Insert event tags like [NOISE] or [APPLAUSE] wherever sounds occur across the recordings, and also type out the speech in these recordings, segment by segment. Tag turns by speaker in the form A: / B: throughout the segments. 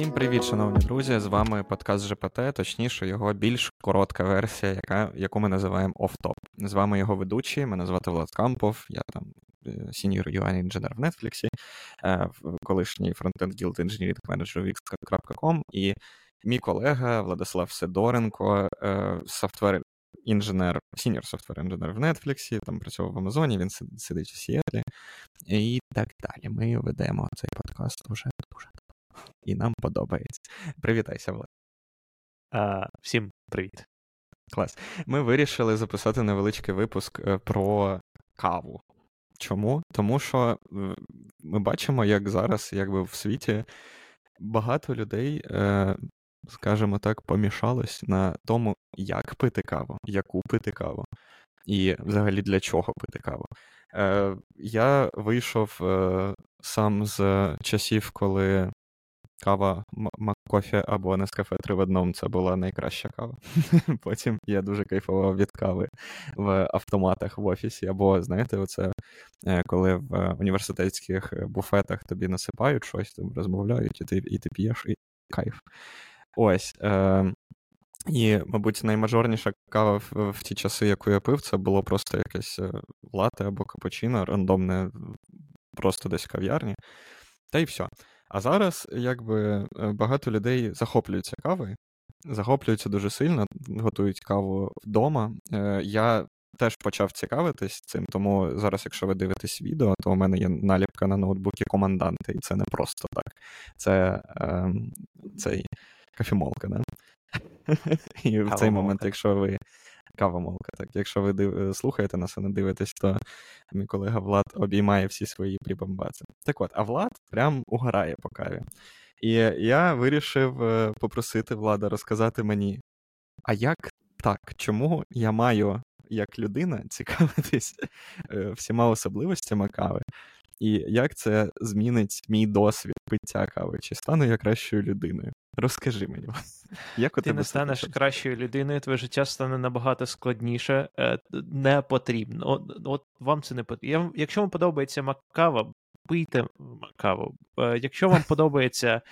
A: Всім привіт, шановні друзі! З вами подкаст ЖПТ, точніше, його більш коротка версія, яка, яку ми називаємо офтоп. З вами його ведучий, мене звати Влад Кампов, я там senior UI інженер в Netflix, е, колишній frontend guild Engineering Manager Wix.com і мій колега Владислав Сидоренко, software інженер, senior software інженер в Netflix, там працював в Амазоні, він сидить у Сіетлі і так далі. Ми ведемо цей подкаст уже дуже і нам подобається. Привітайся, Влад.
B: А, Всім привіт.
A: Клас. Ми вирішили записати невеличкий випуск е, про каву. Чому? Тому що ми бачимо, як зараз, якби в світі багато людей, е, скажімо так, помішалось на тому, як пити каву, яку пити каву, і взагалі для чого пити каву. Е, Я вийшов сам з часів, коли Кава Маккофі або Нескафе 3 в одному це була найкраща кава. [LAUGHS] Потім я дуже кайфував від кави в автоматах в офісі. Або, знаєте, оце е, коли в університетських буфетах тобі насипають щось, там розмовляють, і ти і ти п'єш і кайф. Ось. Е, І, мабуть, наймажорніша кава в, в ті часи, яку я пив, це було просто якесь е, лате або капучино, рандомне, просто десь в кав'ярні. Та й все. А зараз, якби е, багато людей захоплюються кавою, захоплюються дуже сильно, готують каву вдома. Е, я теж почав цікавитись цим, тому зараз, якщо ви дивитесь відео, то у мене є наліпка на ноутбуці команданти, і це не просто так. Це е, цей кафемолка, да? [LAUGHS] І в цей момент, якщо ви Кавомолка. Так, якщо ви див... Е, слухаєте нас і не дивитесь, то мій колега Влад обіймає всі свої прибамбаци. Так от, а Влад прям угорає по каві. І я вирішив е, попросити Влада розказати мені, а як так, чому я маю як людина цікавитись е, всіма особливостями кави, і як це змінить мій досвід пиття кави? Чи стану я кращою людиною? Розкажи мені.
B: Як у Ти не станеш це? кращою людиною, твоє життя стане набагато складніше, е, не потрібно. От, от вам це не потрібно. Якщо вам подобається макава, пийте каву. Е, якщо вам подобається.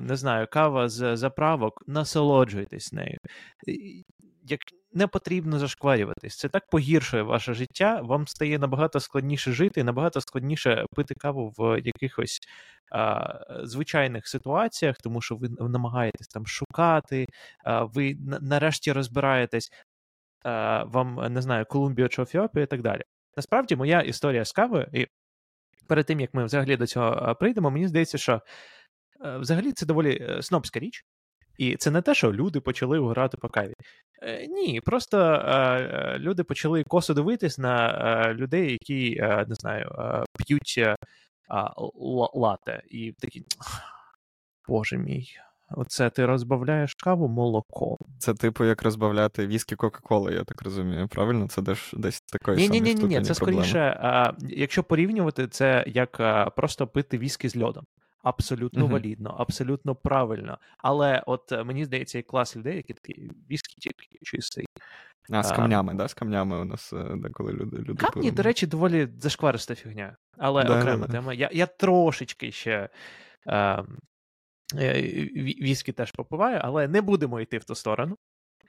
B: Не знаю, кава з заправок, насолоджуйтесь нею. Як не потрібно зашкварюватись. Це так погіршує ваше життя, вам стає набагато складніше жити, набагато складніше пити каву в якихось звичайних ситуаціях, тому що ви намагаєтесь там шукати, ви нарешті розбираєтесь, вам не знаю, Колумбію чи Ефіопію і так далі. Насправді, моя історія з кавою, і перед тим як ми взагалі до цього прийдемо, мені здається, що взагалі це доволі е, снобська річ. І це не те, що люди почали грати по каві. Е, ні, просто е, люди почали косо дивитись на е, людей, які е, не знаю, е, п'ють е, лате. І такі. Боже мій. Оце ти розбавляєш каву молоком.
A: Це, типу, як розбавляти віскі Кока-Коли, я так розумію. Правильно? Це десь десь такої
B: ні, ні, ні, ні, це скоріше, а, якщо порівнювати це як просто пити віскі з льодом абсолютно uh-huh. валідно, абсолютно правильно. Але от е, мені здається, є клас людей, які такі віскі тільки чистий.
A: А, з камнями, а, да? З камнями у нас е, деколи люди. люди
B: Камні, до речі, доволі зашквариста фігня. Але да, окрема да, тема. Я я трошечки ще е, віскі теж попиваю, але не будемо йти в ту сторону.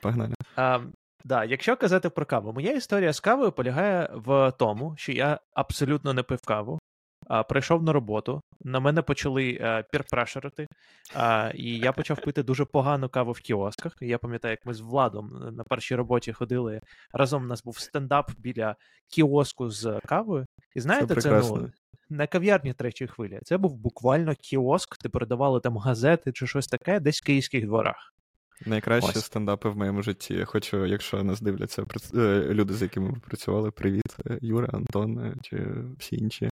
A: Погнали.
B: А, Да, якщо казати про каву, моя історія з кавою полягає в тому, що я абсолютно не пив каву прийшов на роботу, на мене почали е, пірпрешерити, і я почав [LAUGHS] пити дуже погану каву в кіосках. Я пам'ятаю, як ми з Владом на першій роботі ходили. Разом у нас був стендап біля кіоску з кавою. І знаєте, це, це ну, не кав'ярні третьої хвилі. Це був буквально кіоск, де продавали там газети чи щось таке, десь в київських дворах.
A: Найкращі Ось. стендапи в моєму житті. Я хочу, якщо нас дивляться е, люди, з якими ми працювали, привіт, е, Юра, Антон чи всі інші.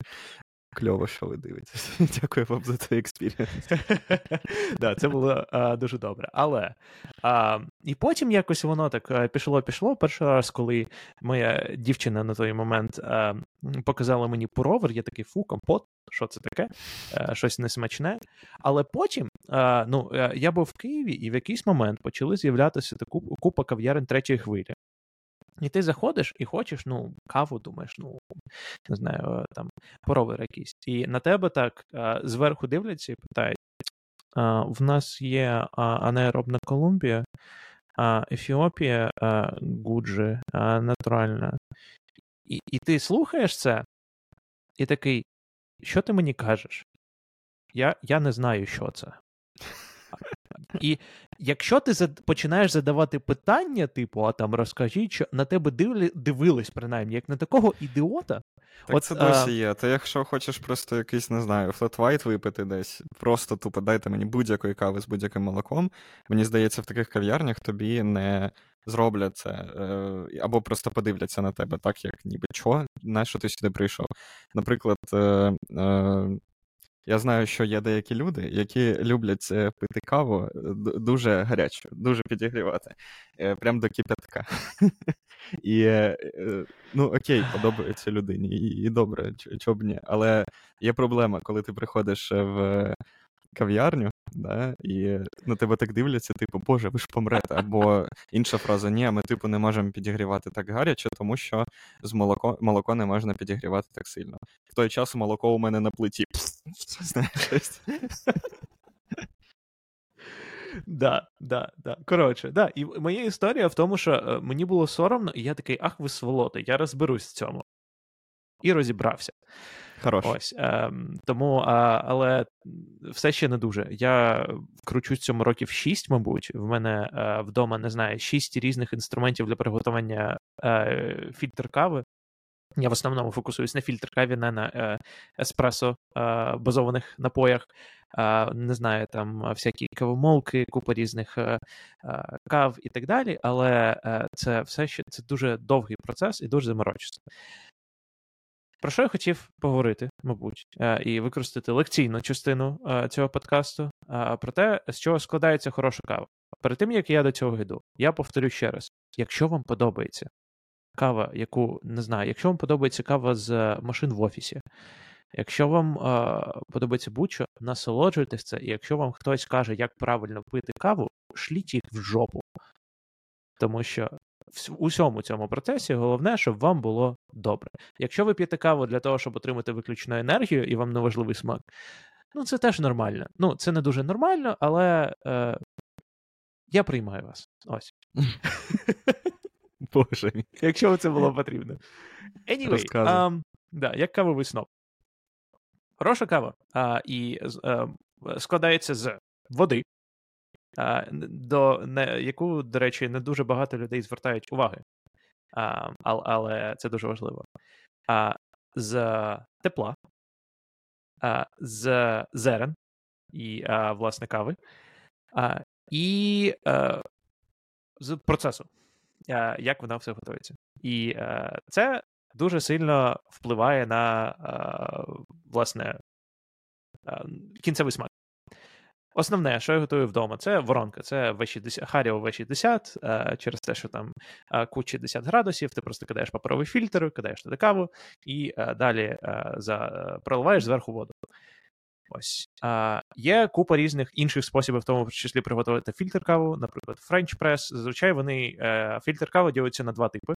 A: Кльово, що ви дивитесь. [LAUGHS] Дякую вам за цей experience. [LAUGHS]
B: Да, Це було а, дуже добре. Але а, і потім якось воно так пішло-пішло. Перший раз, коли моя дівчина на той момент а, показала мені пуровер, я такий фу, компот, що це таке? А, щось несмачне. Але потім ну, я був в Києві, і в якийсь момент почали з'являтися таку купа кав'ярень третьої хвилі. І ти заходиш і хочеш, ну, каву думаєш, ну, не знаю, там, поровер якийсь. І на тебе так зверху дивляться і питають: В нас є анаеробна Колумбія, Ефіопія, Гуджі, натуральна. І, І ти слухаєш це, і такий, що ти мені кажеш? Я я не знаю, що це. [LAUGHS] І якщо ти зад... починаєш задавати питання, типу, а там розкажіть, що на тебе дивли... дивились, принаймні, як на такого ідіота.
A: Так От, це досі а... є. Ти якщо хочеш просто якийсь, не знаю, флет-вайт випити десь, просто тупо дайте мені будь-якої кави з будь-яким молоком. Мені здається, в таких кав'ярнях тобі не зроблять це, е, або просто подивляться на тебе, так як ніби чого, на що ти сюди прийшов. Наприклад, е, е, я знаю, що є деякі люди, які люблять пити каву дуже гарячу, дуже підігрівати, прям до кипятка. [LAUGHS] І ну окей, подобається людині, і добре, чого ні. Але є проблема, коли ти приходиш в кав'ярню, да, і на тебе так дивляться, типу, Боже, ви ж помрете. Або інша фраза: ні, ми, типу, не можемо підігрівати так гаряче, тому що з молоко молоко не можна підігрівати так сильно. В той час молоко у мене на плиті. Знаєш,
B: Да, да, да. Коротше, да. І моя історія в тому, що е, мені було соромно, і я такий, ах, ви сволоти, я розберусь в цьому. І розібрався.
A: Хорош.
B: Ось е, тому, а, але все ще не дуже. Я кручусь цьому років 6, мабуть. В мене е, вдома не знаю, 6 різних інструментів для приготування е, фільтр кави. Я в основному фокусуюсь на фільтр каві, не на е, еспресо е, базованих напоях. Е, не знаю, там всякі кавомолки, купа різних е, е, кав і так далі. Але це все ще це дуже довгий процес і дуже заморочиться. Про що я хотів поговорити, мабуть, е, і використати лекційну частину е, цього подкасту про те, з чого складається хороша кава. Перед тим як я до цього йду, я повторю ще раз: якщо вам подобається кава, яку не знаю, якщо вам подобається кава з машин в офісі, якщо вам подобається будь-що, насолоджуйтесь це, і якщо вам хтось каже, як правильно пити каву, шліть їх в жопу. Тому що в усьому цьому процесі головне, щоб вам було добре. Якщо ви п'єте каву для того, щоб отримати виключну енергію, і вам неважливий смак, ну це теж нормально. Ну, це не дуже нормально, але е, я приймаю вас. Ось. [LAUGHS]
A: Боже мій.
B: Якщо це було потрібно. Anyway, um, да, як кавовий сноп. Хороша кава а, і а, складається з води, до на яку, до речі, не дуже багато людей звертають уваги, а, але це дуже важливо. А, З тепла, а, з зерен і, а, власне, кави, а, і а, з процесу, а, як вона все готується. І а, це дуже сильно впливає на а, власне кінцевий смак. Основне, що я готую вдома, це воронка, це V60, Харіо V60, е, через те, що там е, куча 10 градусів, ти просто кидаєш паперовий фільтр, кидаєш туди каву і е, далі за, проливаєш зверху воду. Ось. Є купа різних інших способів, в тому числі приготувати фільтр каву, наприклад, French Press. Зазвичай вони фільтр кави діляться на два типи: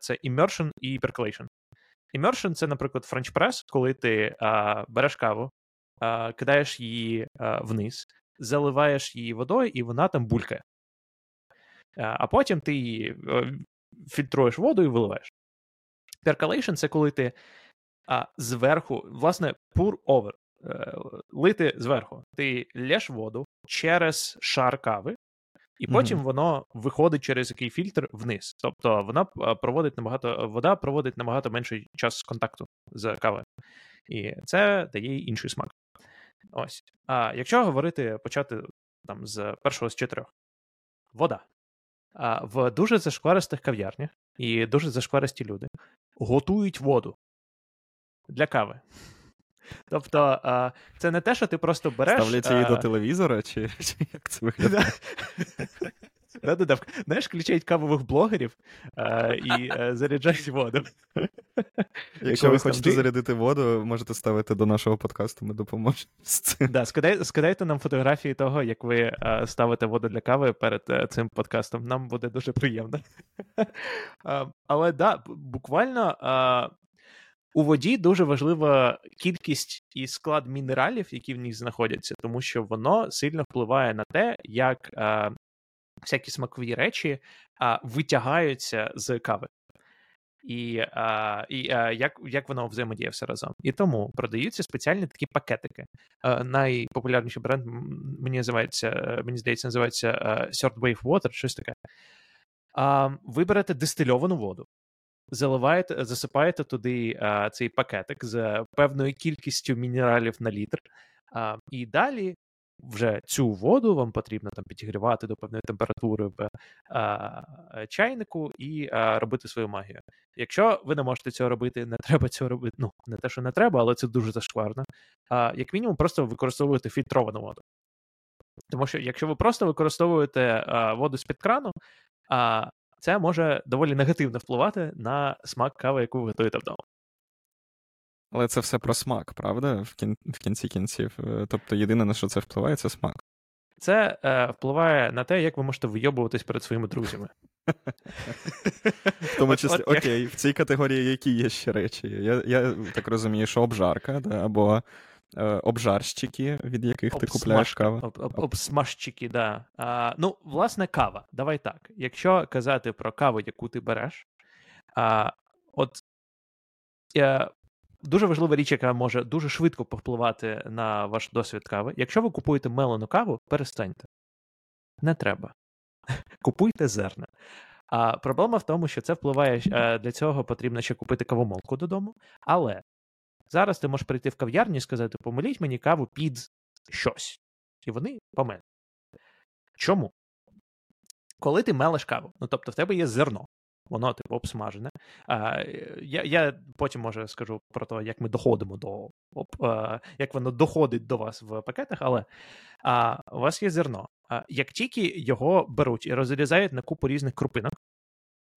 B: це immersion і percolation. Immersion — це, наприклад, French Press, коли ти береш каву, кидаєш її вниз, заливаєш її водою, і вона там булькає. А потім ти її фільтруєш воду і виливаєш. Percolation — це коли ти а, зверху, власне, pour over, е, лити зверху. Ти лєш воду через шар кави, і потім mm-hmm. воно виходить через який фільтр вниз. Тобто вона проводить набагато вода проводить набагато менший час контакту з кавою. І це дає інший смак. Ось. А якщо говорити, почати там з першого з чотирьох, вода. А В дуже зашкваристих кав'ярнях і дуже зашкваристі люди готують воду для кави. Тобто, це не те, що ти просто береш.
A: Ставлять її до телевізора, чи, чи як це [LAUGHS] виглядає?
B: Да-да-да. Знаєш, включають кавових блогерів а, і а, е, заряджають воду.
A: Якщо ви хочете там... зарядити воду, можете ставити до нашого подкасту, ми допоможемо з [LAUGHS] цим.
B: Да, скидай, скидайте нам фотографії того, як ви а, ставите воду для кави перед е, цим подкастом. Нам буде дуже приємно. [LAUGHS] Але да, буквально У воді дуже важлива кількість і склад мінералів, які в ній знаходяться, тому що воно сильно впливає на те, як а, всякі смакові речі а, витягаються з кави. І а, і а, як як воно взаємодіє все разом. І тому продаються спеціальні такі пакетики. А, найпопулярніший бренд мені називається, мені здається, називається Third Wave Water, щось таке. А, Ви берете дистильовану воду, заливаєте, засипаєте туди цей пакетик з певною кількістю мінералів на літр. І далі вже цю воду вам потрібно там підігрівати до певної температури в а, чайнику і а, робити свою магію. Якщо ви не можете цього робити, не треба цього робити. Ну, не те, що не треба, але це дуже зашкварно. А, Як мінімум, просто використовуєте фільтровану воду. Тому що якщо ви просто використовуєте воду з-під крану, а, це може доволі негативно впливати на смак кави, яку ви готуєте вдома.
A: Але це все про смак, правда? В кін... в кінці кінців. Е, тобто єдине, на що це впливає, це смак.
B: Це е, впливає на те, як ви можете вийобуватись перед своїми друзями.
A: В тому числі, окей, в цій категорії які є ще речі? Я я так розумію, що обжарка, да, або е, обжарщики, від яких ти купляєш каву.
B: Об, об, обсмажчики, да. А, Ну, власне, кава. Давай так. Якщо казати про каву, яку ти береш, а, от я, Дуже важлива річ, яка може дуже швидко повпливати на ваш досвід кави. Якщо ви купуєте мелену каву, перестаньте. Не треба. [LAUGHS] Купуйте зерна. А проблема в тому, що це впливає для цього потрібно ще купити кавомолку додому. Але зараз ти можеш прийти в кав'ярню і сказати: помиліть мені каву під щось. І вони помелять. Чому? Коли ти мелеш каву, ну тобто в тебе є зерно, воно типу обсмажене. А, Я я потім може скажу про те, як ми доходимо до а, як воно доходить до вас в пакетах, але а, у вас є зерно. А, Як тільки його беруть і розрізають на купу різних крупинок.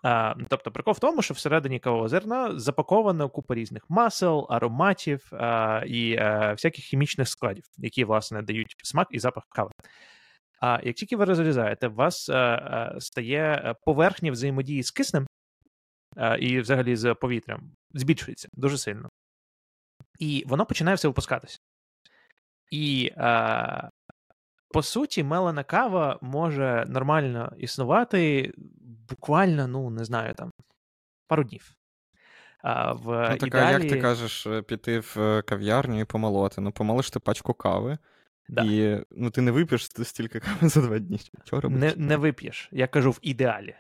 B: А, Тобто, прикол в тому, що всередині кавового зерна запаковано купа різних масел, ароматів а, і а, всяких хімічних складів, які, власне, дають смак і запах кави. А як тільки ви розрізаєте, у вас е, е, стає поверхня взаємодії з киснем е, і взагалі з повітрям, збільшується дуже сильно. І воно починає все випускатися. І по суті, мелена кава може нормально існувати буквально, ну, не знаю, там, пару днів.
A: А, в ну, така, ідеалі... як ти кажеш, піти в кав'ярню і помолоти? Ну, помолиш ти пачку кави, Да. І ну, ти не вип'єш стільки кави за два дні. Чого
B: Не не вип'єш. Я кажу в ідеалі.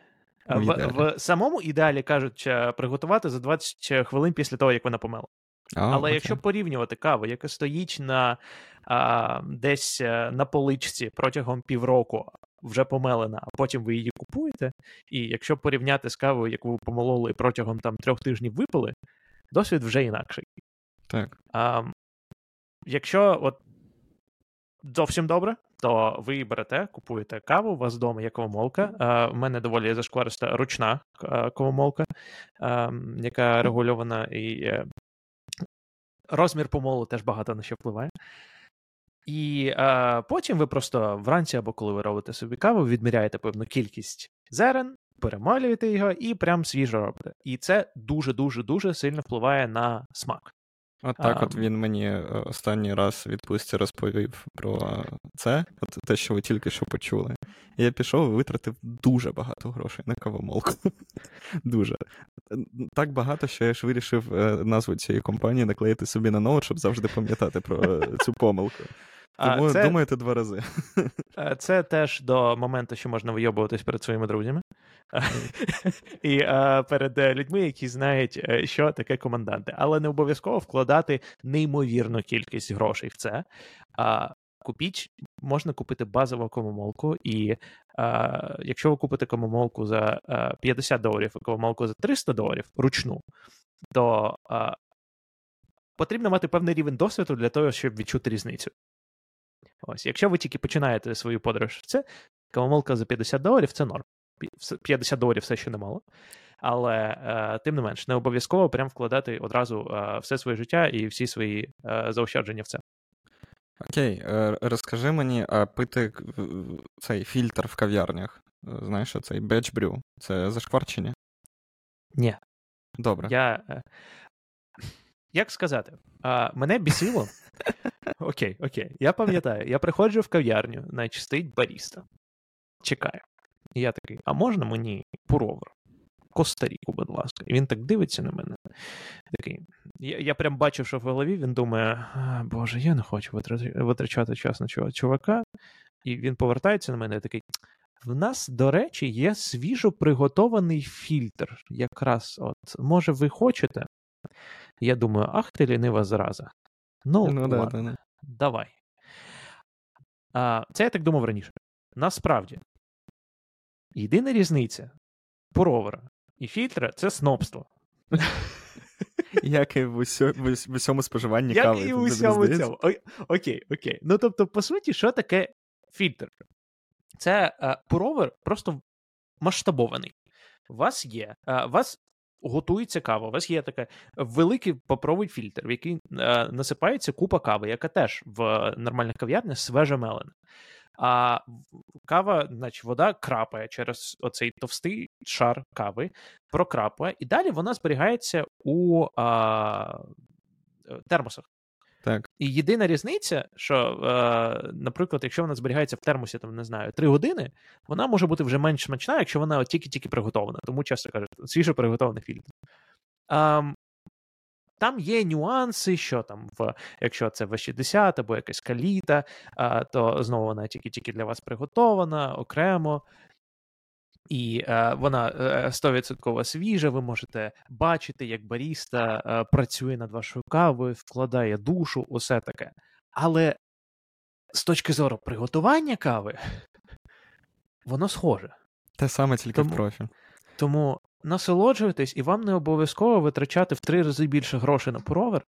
B: В, ідеалі. в самому ідеалі кажуть, приготувати за 20 хвилин після того, як вона помила. А, Але окей. якщо порівнювати каву, яка стоїть на а, десь е, на поличці протягом півроку, вже помелена, а потім ви її купуєте. І якщо порівняти з кавою, яку ви помололи протягом там трьох тижнів випили, досвід вже інакший.
A: Так.
B: А, Якщо от зовсім добре, то ви берете, купуєте каву, у вас вдома є кавомолка. У мене доволі зашквариста ручна кавомолка, яка регульована і е, розмір помолу теж багато на що впливає. І а, потім ви просто вранці або коли ви робите собі каву, відміряєте певну кількість зерен, перемалюєте його і прям свіжо робите. І це дуже-дуже дуже сильно впливає на смак.
A: От так от він мені е, останній раз відпустці розповів про це, от те, що ви тільки що почули. І я пішов і витратив дуже багато грошей на кавомолку. [LAUGHS] Дуже. Так багато, що я ж вирішив е, назву цієї компанії наклеїти собі на ноут, щоб завжди пам'ятати про е, цю помилку. Тому це, думаєте два рази.
B: Це теж до моменту, що можна вийобуватись перед своїми друзями. [LAUGHS] І а, перед е, людьми, які знають, е, що таке команданти. Але не обов'язково вкладати неймовірну кількість грошей в це. А, Купіть, можна купити базову комомолку, і а, якщо ви купите комомолку за а, 50 доларів, а комомолку за 300 доларів ручну, то а, потрібно мати певний рівень досвіду для того, щоб відчути різницю. Ось, Якщо ви тільки починаєте свою подорож це, кавомолка за 50 доларів це норм. 50 доларів все ще немало. Але е, тим не менш, не обов'язково прям вкладати одразу е, все своє життя і всі свої е, заощадження в це.
A: Окей, е, розкажи мені, а пити цей фільтр в кав'ярнях, е, знаєш, цей Batch Brew, це зашкварчення?
B: Ні.
A: Добре.
B: Я... Е, як сказати, а, мене бісило. [LAUGHS] Окей, окей. Я пам'ятаю, я приходжу в кав'ярню, значить стоїть баріста. Чекаю. І я такий, а можна мені пуровер? Коста-Ріку, будь ласка. І він так дивиться на мене. Такий. Я я прям бачив, що в голові він думає: Боже, я не хочу витрачати час на цього чувака. І він повертається на мене і такий. В нас, до речі, є свіжо приготований фільтр. Якраз от, може, ви хочете? Я думаю, ах ти лінива зраза. Ну, ну ладно, да, да. давай. А, Це я так думав раніше. Насправді, єдина різниця пуровера і фільтра це снобство. [LAUGHS]
A: Як і в усьому споживанні
B: Як
A: кави.
B: Як і в усьому цьому. Окей, окей. Ну тобто, по суті, що таке фільтр? Це е, пуровер просто масштабований. У вас є, е, у вас готується кава, у вас є такий великий папровий фільтр, в який е, насипається купа кави, яка теж в нормальних кав'ярнях свежа мелена. А кава, значить, вода крапає через оцей товстий шар кави, прокрапує, і далі вона зберігається у а, термосах.
A: Так.
B: І єдина різниця, що, е, наприклад, якщо вона зберігається в термосі, там, не знаю, 3 години, вона може бути вже менш смачна, якщо вона тільки-тільки приготована. Тому часто кажуть, свіжо приготований фільтр. Е, там є нюанси, що там, в, якщо це В60 або якась каліта, е, то знову вона тільки-тільки для вас приготована окремо. І е, вона 100% е, свіжа, ви можете бачити, як баріста е, працює над вашою кавою, вкладає душу, усе таке. Але з точки зору приготування кави, воно схоже.
A: Те саме тільки тому, в профі.
B: Тому насолоджуйтесь, і вам не обов'язково витрачати в три рази більше грошей на провер,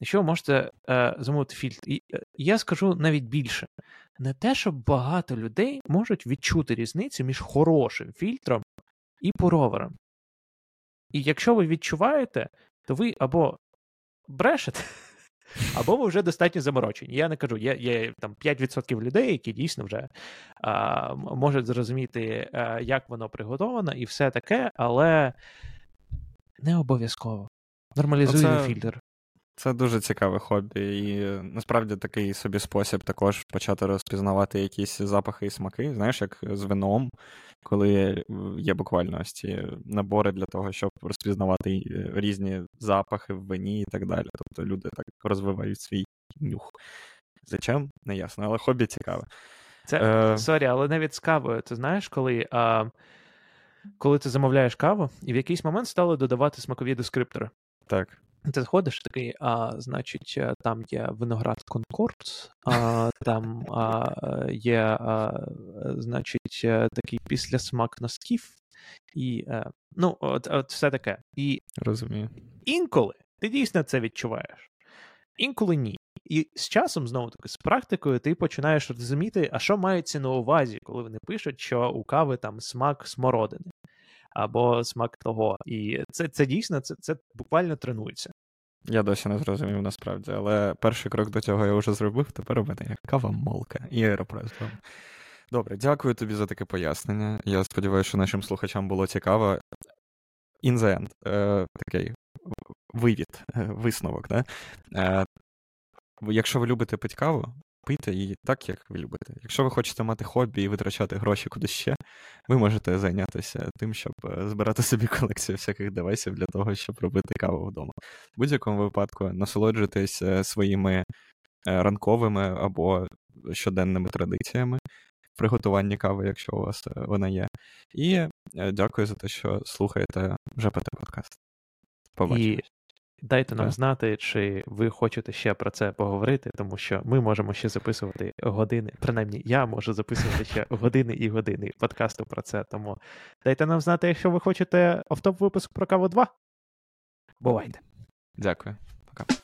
B: якщо ви можете е, замовити фільтр. І е, я скажу навіть більше не те, що багато людей можуть відчути різницю між хорошим фільтром і пуровером. І якщо ви відчуваєте, то ви або брешете, або ви вже достатньо заморочені. Я не кажу, є є там 5% людей, які дійсно вже а, можуть зрозуміти, а, як воно приготовано, і все таке, але не обов'язково. Нормалізуємо фільтр.
A: Це дуже цікаве хобі, і насправді такий собі спосіб також почати розпізнавати якісь запахи і смаки, знаєш, як з вином, коли є буквально ось ці набори для того, щоб розпізнавати е, різні запахи в вині і так далі. Тобто люди так розвивають свій нюх. Зачем? Не ясно, але хобі цікаве.
B: Це е... sorry, але навіть з кавою. Ти знаєш, коли а, коли ти замовляєш каву, і в якийсь момент стали додавати смакові дескриптори.
A: Так.
B: Ти заходиш такий, а, значить, е, там є виноград Конкорд, а, там а, є, а, значить, е, такий післясмак носків, і е, ну, от, от все таке. І
A: Розумію.
B: інколи ти дійсно це відчуваєш, інколи ні. І з часом, знову таки, з практикою, ти починаєш розуміти, а що мається на увазі, коли вони пишуть, що у кави там смак смородини або смак того. І це це дійсно це це буквально тренується.
A: Я досі не зрозумів насправді, але перший крок до цього я вже зробив, тепер у мене є кава молка і аеропрес. Добре, дякую тобі за таке пояснення. Я сподіваюся, що нашим слухачам було цікаво. In the end, е, такий вивід, е, висновок. Да? Е, Якщо ви любите пити каву, пийте її так, як ви любите. Якщо ви хочете мати хобі і витрачати гроші кудись ще, ви можете зайнятися тим, щоб е, збирати собі колекцію всяких девайсів для того, щоб робити каву вдома. В будь-якому випадку насолоджуйтесь е, своїми е, ранковими або щоденними традиціями. Приготування кави, якщо у вас вона є. І дякую за те, що слухаєте ЖПТ подкаст.
B: Побачимось. Дайте нам знати, чи ви хочете ще про це поговорити, тому що ми можемо ще записувати години. Принаймні, я можу записувати ще [LAUGHS] години і години подкасту про це. Тому дайте нам знати, якщо ви хочете автоп випуск про каву 2. Бувайте.
A: Дякую. Пока.